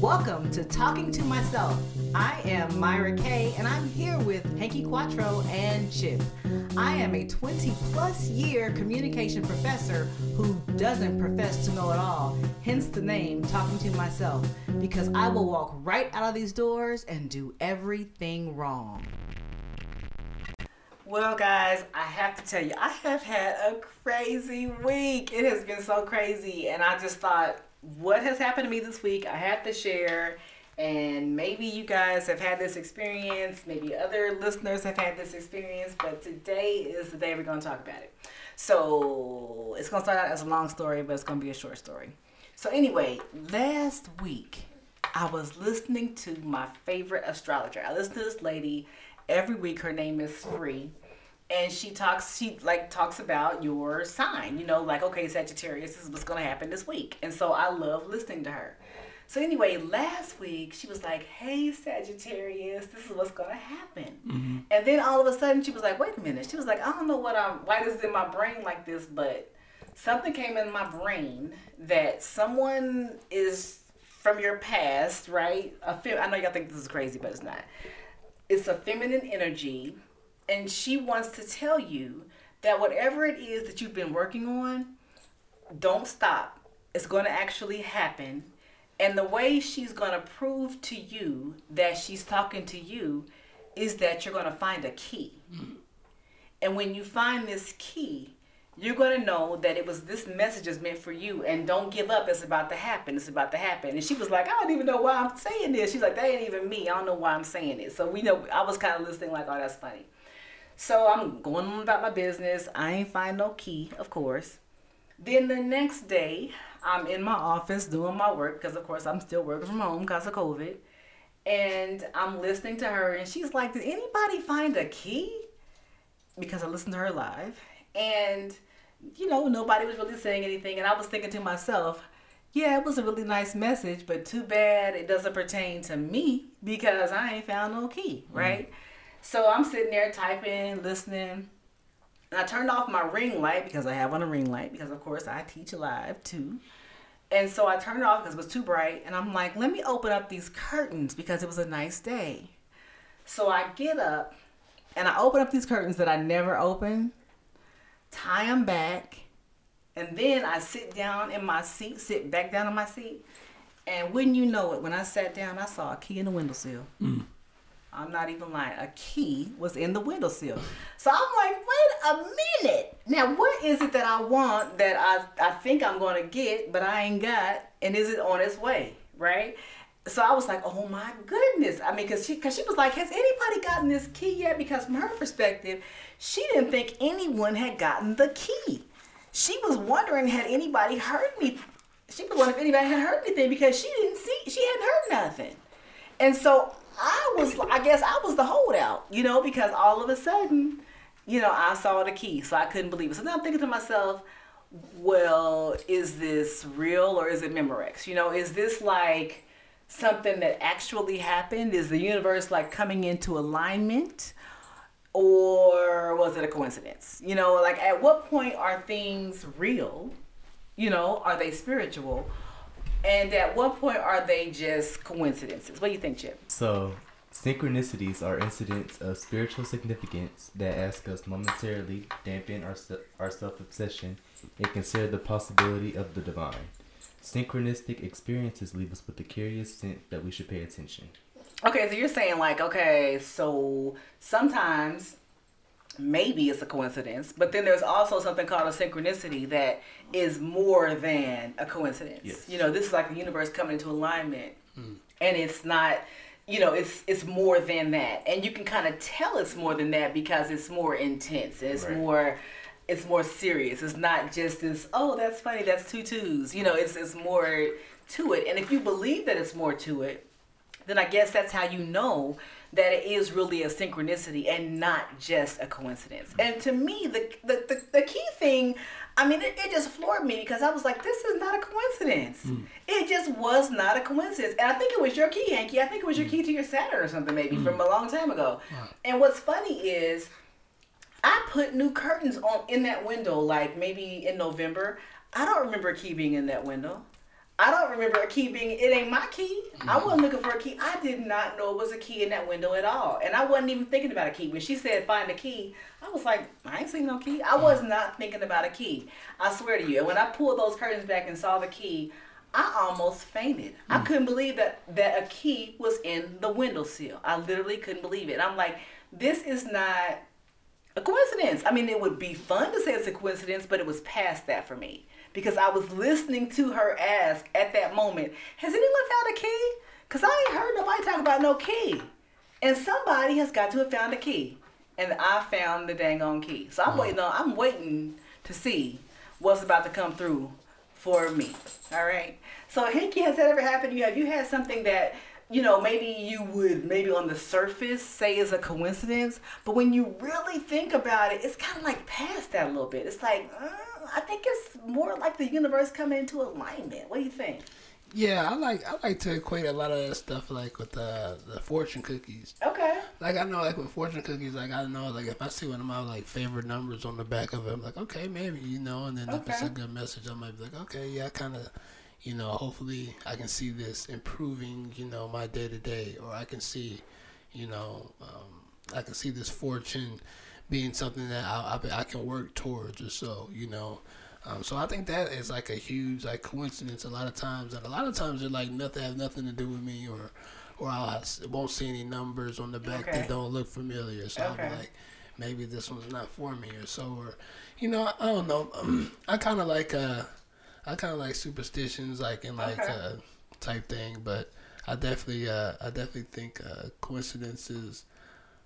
Welcome to Talking to Myself. I am Myra Kay, and I'm here with Hanky Quattro and Chip. I am a 20 plus year communication professor who doesn't profess to know it all, hence the name Talking to Myself, because I will walk right out of these doors and do everything wrong. Well, guys, I have to tell you, I have had a crazy week. It has been so crazy, and I just thought, what has happened to me this week? I have to share. And maybe you guys have had this experience, maybe other listeners have had this experience, but today is the day we're going to talk about it. So it's going to start out as a long story, but it's going to be a short story. So, anyway, last week I was listening to my favorite astrologer. I listen to this lady every week. Her name is Free and she talks she like talks about your sign you know like okay sagittarius this is what's going to happen this week. And so i love listening to her. So anyway last week she was like hey sagittarius this is what's going to happen. Mm-hmm. and then all of a sudden she was like wait a minute. She was like i don't know what i'm why this is in my brain like this but something came in my brain that someone is from your past right? A fem- i know y'all think this is crazy but it's not. It's a feminine energy and she wants to tell you that whatever it is that you've been working on, don't stop. It's going to actually happen. And the way she's going to prove to you that she's talking to you is that you're going to find a key. And when you find this key, you're going to know that it was this message is meant for you and don't give up. It's about to happen. It's about to happen. And she was like i don't even know why i'm saying this. She's like that ain't even me. I don't know why i'm saying it. So we know i was kind of listening like oh that's funny so I'm going on about my business. I ain't find no key, of course. Then the next day, I'm in my office doing my work because, of course, I'm still working from home because of COVID. And I'm listening to her, and she's like, Did anybody find a key? Because I listened to her live. And, you know, nobody was really saying anything. And I was thinking to myself, yeah, it was a really nice message, but too bad it doesn't pertain to me because I ain't found no key, right? Mm. So I'm sitting there typing, listening. And I turned off my ring light because I have on a ring light because of course I teach live too. And so I turned it off because it was too bright. And I'm like, let me open up these curtains because it was a nice day. So I get up and I open up these curtains that I never open, tie them back, and then I sit down in my seat, sit back down in my seat. And wouldn't you know it, when I sat down, I saw a key in the windowsill. Mm. I'm not even lying. A key was in the windowsill. So I'm like, wait a minute. Now, what is it that I want that I, I think I'm going to get, but I ain't got? And is it on its way? Right? So I was like, oh my goodness. I mean, because she, cause she was like, has anybody gotten this key yet? Because from her perspective, she didn't think anyone had gotten the key. She was wondering, had anybody heard me? She was wondering if anybody had heard anything because she didn't see, she hadn't heard nothing. And so I was, I guess I was the holdout, you know, because all of a sudden, you know, I saw the key, so I couldn't believe it. So now I'm thinking to myself, well, is this real or is it Memorex? You know, is this like something that actually happened? Is the universe like coming into alignment? Or was it a coincidence? You know, like at what point are things real? You know, are they spiritual? And at what point are they just coincidences? What do you think, Chip? So, synchronicities are incidents of spiritual significance that ask us momentarily dampen our, our self obsession and consider the possibility of the divine. Synchronistic experiences leave us with a curious sense that we should pay attention. Okay, so you're saying, like, okay, so sometimes maybe it's a coincidence, but then there's also something called a synchronicity that is more than a coincidence. Yes. You know, this is like the universe coming into alignment, mm. and it's not. You know, it's it's more than that, and you can kind of tell it's more than that because it's more intense. It's right. more it's more serious. It's not just this, oh, that's funny, that's two twos. You know, it's it's more to it. And if you believe that it's more to it, then I guess that's how you know that it is really a synchronicity and not just a coincidence. And to me, the the, the, the key thing, I mean, it, it, just floored me because I was like, this is not a coincidence. Mm. It just was not a coincidence. And I think it was your key, Hanky. I think it was your key to your Saturn or something, maybe mm. from a long time ago. And what's funny is, I put new curtains on in that window, like maybe in November. I don't remember a key being in that window. I don't remember a key being. It ain't my key. I mm-hmm. wasn't looking for a key. I did not know it was a key in that window at all, and I wasn't even thinking about a key. When she said find a key, I was like, I ain't seen no key. I mm-hmm. was not thinking about a key. I swear to you. And when I pulled those curtains back and saw the key, I almost fainted. I mm-hmm. couldn't believe that that a key was in the windowsill. I literally couldn't believe it. I'm like, this is not a coincidence. I mean, it would be fun to say it's a coincidence, but it was past that for me because I was listening to her ask at that moment, "Has anyone found a key?" Because I ain't heard nobody talk about no key, and somebody has got to have found a key, and I found the dang on key. So I'm waiting on. I'm waiting to see what's about to come through for me. All right. So Hinky, has that ever happened to you? Have you had something that you know, maybe you would maybe on the surface say is a coincidence, but when you really think about it, it's kind of like past that a little bit. It's like, uh, I think it's more like the universe coming into alignment. What do you think? Yeah, I like I like to equate a lot of that stuff like with the the fortune cookies. Okay. Like I know, like with fortune cookies, like I know, like if I see one of my like favorite numbers on the back of it, I'm like, okay, maybe you know. And then if it's a good message, I might be like, okay, yeah, I kind of, you know, hopefully I can see this improving, you know, my day to day, or I can see, you know, um, I can see this fortune being something that I, I, I can work towards, or so, you know. Um, so I think that is like a huge like coincidence a lot of times, and a lot of times they're like nothing has nothing to do with me, or or I won't see any numbers on the back Okay. that don't look familiar. So Okay. be like, maybe this one's not for me, or so, or you know, I don't know. I kind of like uh, I kind of like superstitions, like and like Okay. uh, type thing, but I definitely uh, I definitely think uh, coincidences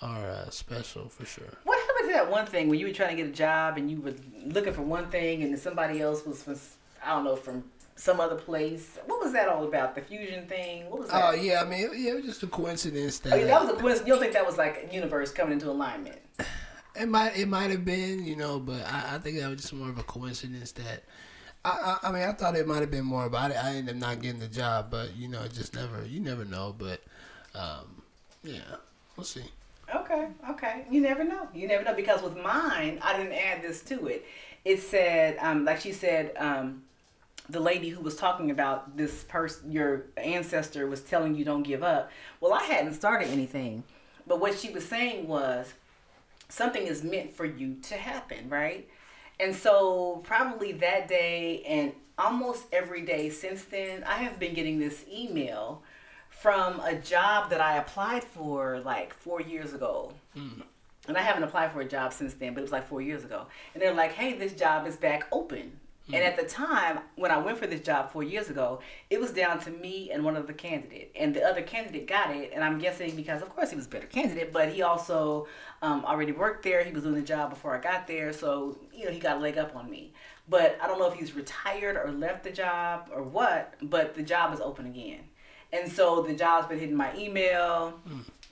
are uh, special for sure. What happened to that one thing when you were trying to get a job and you were looking for one thing and then somebody else was from I don't know from some other place? What was that all about? The fusion thing? What was that? Oh yeah, I mean, yeah, it was just a coincidence that, I mean, that was a coincidence. You don't think that was like universe coming into alignment? it might it might have been, you know, but I, I think that was just more of a coincidence that. I, I, I mean, I thought it might have been more about it. I ended up not getting the job, but you know, it just never, you never know. But, um, yeah, we'll see. Okay, okay. You never know. You never know because with mine, I didn't add this to it. It said, um, like she said, um, the lady who was talking about this person, your ancestor was telling you don't give up. Well, I hadn't started anything, but what she was saying was something is meant for you to happen, right? And so probably that day and almost every day since then, I have been getting this email from a job that I applied for like four years ago. Hmm. And I haven't applied for a job since then, but it was like four years ago. And they're like, hey, this job is back open. And at the time, when I went for this job four years ago, it was down to me and one other candidate. And the other candidate got it. And I'm guessing because, of course, he was a better candidate, but he also um, already worked there. He was doing the job before I got there. So, you know, he got a leg up on me. But I don't know if he's retired or left the job or what, but the job is open again. And so the job's been hitting my email.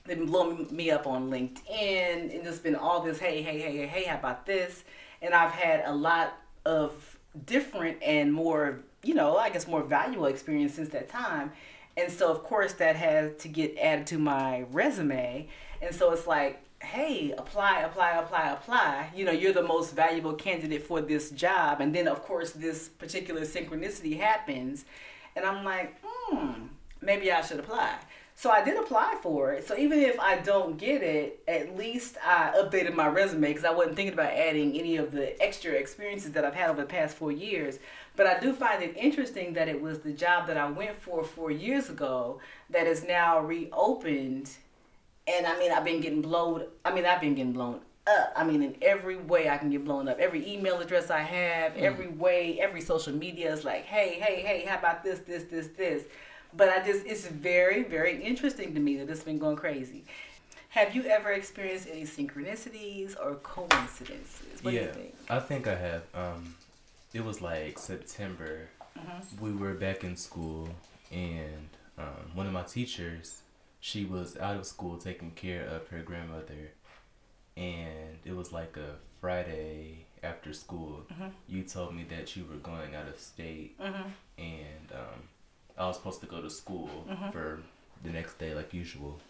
They've been blowing me up on LinkedIn and just been all this, hey, hey, hey, hey, hey, how about this? And I've had a lot of different and more, you know, I guess more valuable experience since that time. And so, of course, that has to get added to my resume. And so it's like, hey, apply, apply, apply, apply. You know, you're the most valuable candidate for this job. And then, of course, this particular synchronicity happens. And I'm like, hmm, maybe I should apply. So I did apply for it. So even if I don't get it, at least I updated my resume because I wasn't thinking about adding any of the extra experiences that I've had over the past four years. But I do find it interesting that it was the job that I went for four years ago that is now reopened. And I mean, I've been getting blown. I mean, I've been getting blown up. I mean, in every way I can get blown up. Every email address I have, mm. every way, every social media is like, hey, hey, hey, how about this, this, this, this. But I just, it's very, very interesting to me that it's been going crazy. Have you ever experienced any synchronicities or coincidences? What do yeah, you think? I think I have. Um, it was like September. Mm-hmm. We were back in school, and um, one of my teachers, she was out of school taking care of her grandmother, and it was like a Friday after school. Mm-hmm. You told me that you were going out of state, Mm-hmm. and um, I was supposed to go to school Mm-hmm. for the next day like usual.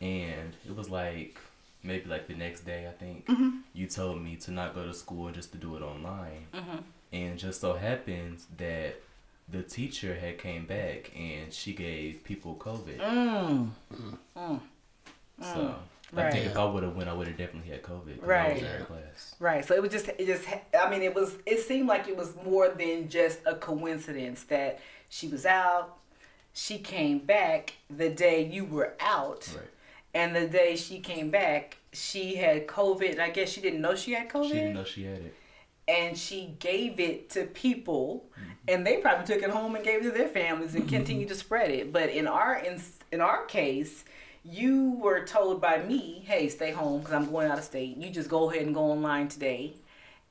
And it was like maybe like the next day I think Mm-hmm. you told me to not go to school and just to do it online. Mm-hmm. And just so happens that the teacher had came back and she gave people COVID. Mm. Mm. So I Right. think if I would have went, I would have definitely had COVID. Right. was in class. Right. So it was just, it just, I mean, it was, it seemed like it was more than just a coincidence that she was out, she came back the day you were out, Right. and the day she came back, she had COVID. I guess she didn't know she had COVID. She didn't know she had it. and she gave it to people mm-hmm. and they probably took it home and gave it to their families and continued to spread it but in our in, in our case you were told by me hey stay home because i'm going out of state you just go ahead and go online today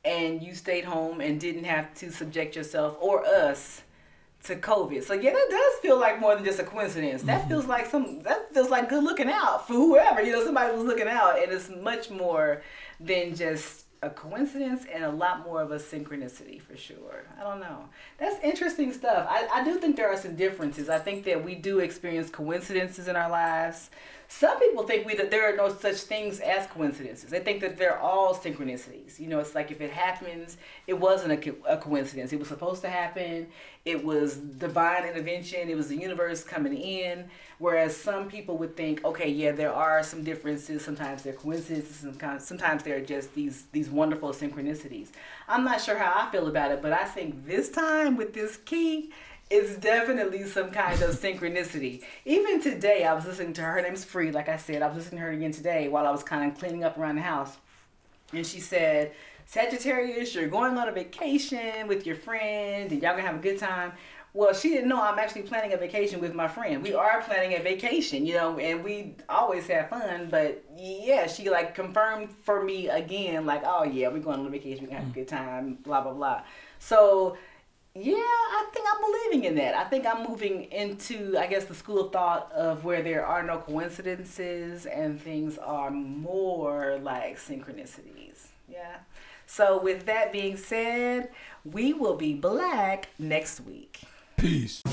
and you stayed home and didn't have to subject yourself or us to covid so yeah that does feel like more than just a coincidence that mm-hmm. feels like some that feels like good looking out for whoever you know somebody was looking out and it's much more than just a coincidence and a lot more of a synchronicity for sure. I don't know. That's interesting stuff. I, I do think there are some differences. I think that we do experience coincidences in our lives. Some people think we that there are no such things as coincidences. They think that they're all synchronicities. You know, it's like if it happens, it wasn't a, co- a coincidence. It was supposed to happen. It was divine intervention. It was the universe coming in. Whereas some people would think, okay, yeah, there are some differences. Sometimes they're coincidences. Sometimes, they're just these these wonderful synchronicities. I'm not sure how I feel about it, but I think this time with this key, it's definitely some kind of synchronicity. Even today, I was listening to her. Her name's Free. Like I said, I was listening to her again today while I was kind of cleaning up around the house, and she said. Sagittarius, you're going on a vacation with your friend and y'all gonna have a good time. Well, she didn't know I'm actually planning a vacation with my friend. We are planning a vacation, you know, and we always have fun. But yeah, she like confirmed for me again, like, oh yeah, we're going on a vacation, we're gonna have a good time, blah blah blah. So yeah, I think I'm believing in that. I think I'm moving into, I guess, the school of thought of where there are no coincidences and things are more like synchronicities. Yeah. So, with that being said, we will be black next week. Peace.